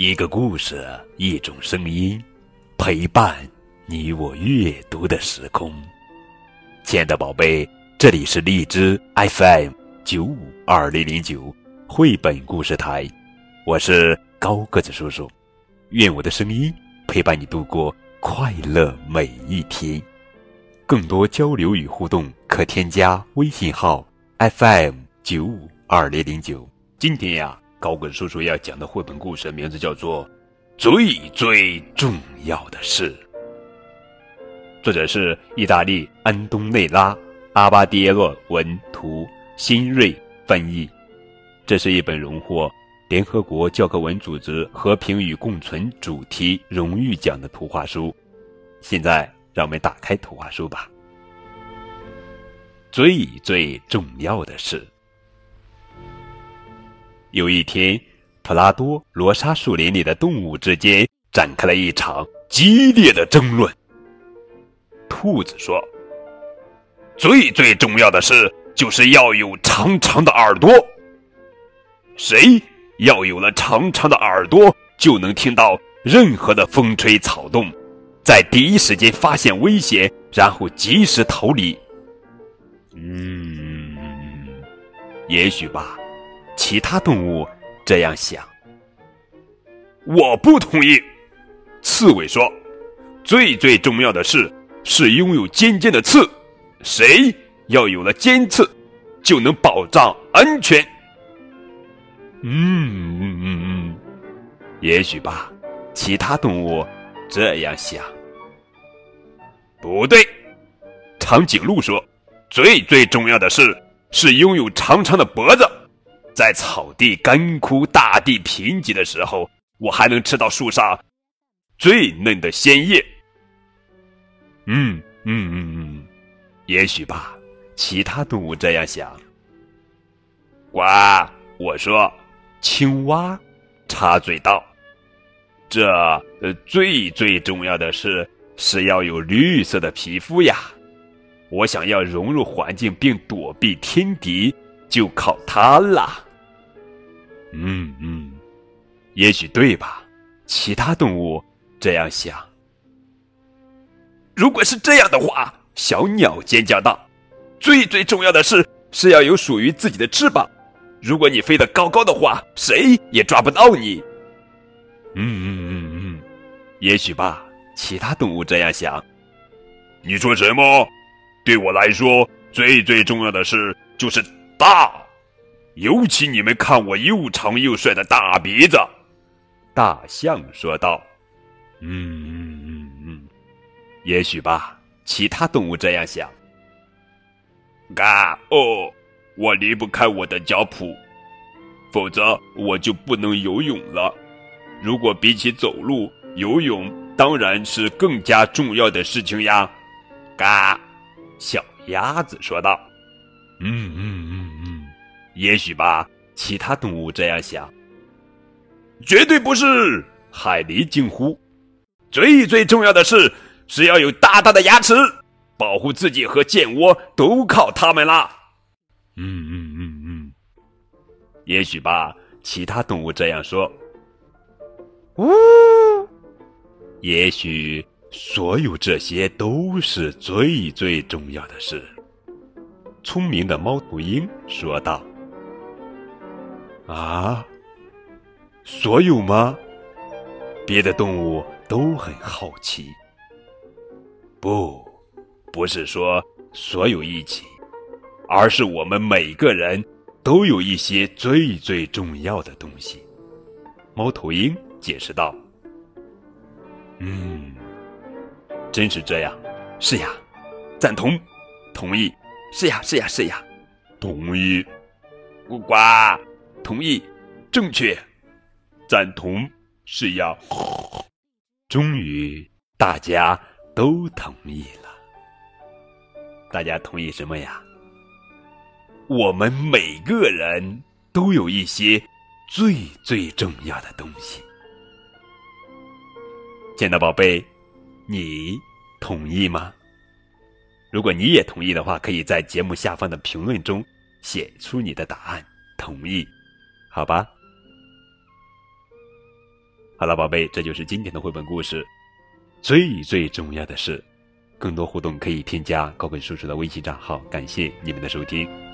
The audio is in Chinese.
一个故事，一种声音，陪伴你我阅读的时空。亲爱的宝贝，这里是荔枝 FM 九五二零零九绘本故事台，我是高个子叔叔。愿我的声音陪伴你度过快乐每一天。更多交流与互动，可添加微信号 FM 九五二零零九。今天呀，高个叔叔要讲的绘本故事名字叫做《最最重要的事》，作者是意大利安东内拉·阿巴迪耶洛文图，新锐翻译。这是一本荣获联合国教科文组织和平与共存主题荣誉奖的图画书。现在。让我们打开图画书吧。最最重要的是，有一天，普拉多罗莎树林里的动物之间展开了一场激烈的争论。兔子说：“最最重要的是，就是要有长长的耳朵。谁要有了长长的耳朵，就能听到任何的风吹草动。”在第一时间发现危险，然后及时逃离。嗯，也许吧，其他动物这样想。我不同意。刺猬说：“最最重要的是，是拥有尖尖的刺。谁要有了尖刺，就能保障安全。”嗯嗯嗯嗯，也许吧，其他动物这样想。不对，长颈鹿说：“最最重要的是，是拥有长长的脖子，在草地干枯、大地贫瘠的时候，我还能吃到树上最嫩的鲜叶。”嗯嗯嗯嗯，也许吧，其他动物这样想。呱，我说，青蛙插嘴道：“这呃，最最重要的是。”是要有绿色的皮肤呀！我想要融入环境并躲避天敌，就靠它啦。嗯嗯，也许对吧？其他动物这样想。如果是这样的话，小鸟尖叫道：“最最重要的是是要有属于自己的翅膀。如果你飞得高高的话，谁也抓不到你。”嗯嗯嗯嗯，也许吧。其他动物这样想。你说什么？对我来说，最最重要的事就是大，尤其你们看我又长又帅的大鼻子。大象说道：“嗯嗯嗯嗯，也许吧。其他动物这样想。嘎哦，我离不开我的脚蹼，否则我就不能游泳了。如果比起走路，游泳……”当然是更加重要的事情呀，嘎，小鸭子说道。嗯嗯，也许吧，其他动物这样想。绝对不是，海狸惊呼。最最重要的是是要有大大的牙齿，保护自己和建窝都靠它们啦。嗯嗯嗯嗯，也许吧，其他动物这样说。呜。也许，所有这些都是最最重要的事。聪明的猫头鹰说道：“啊，所有吗？”别的动物都很好奇。不，不是说所有一起，而是我们每个人都有一些最最重要的东西。猫头鹰解释道。嗯，真是这样，是呀，赞同，同意，是呀，是呀，是呀，同意，呱呱，同意，正确，赞同，是要，终于大家都同意了。大家同意什么呀？我们每个人都有一些最最重要的东西。见到宝贝，你同意吗？如果你也同意的话，可以在节目下方的评论中写出你的答案。同意，好吧？好了，宝贝，这就是今天的绘本故事。最最重要的是，更多互动可以添加高本叔叔的微信账号。感谢你们的收听。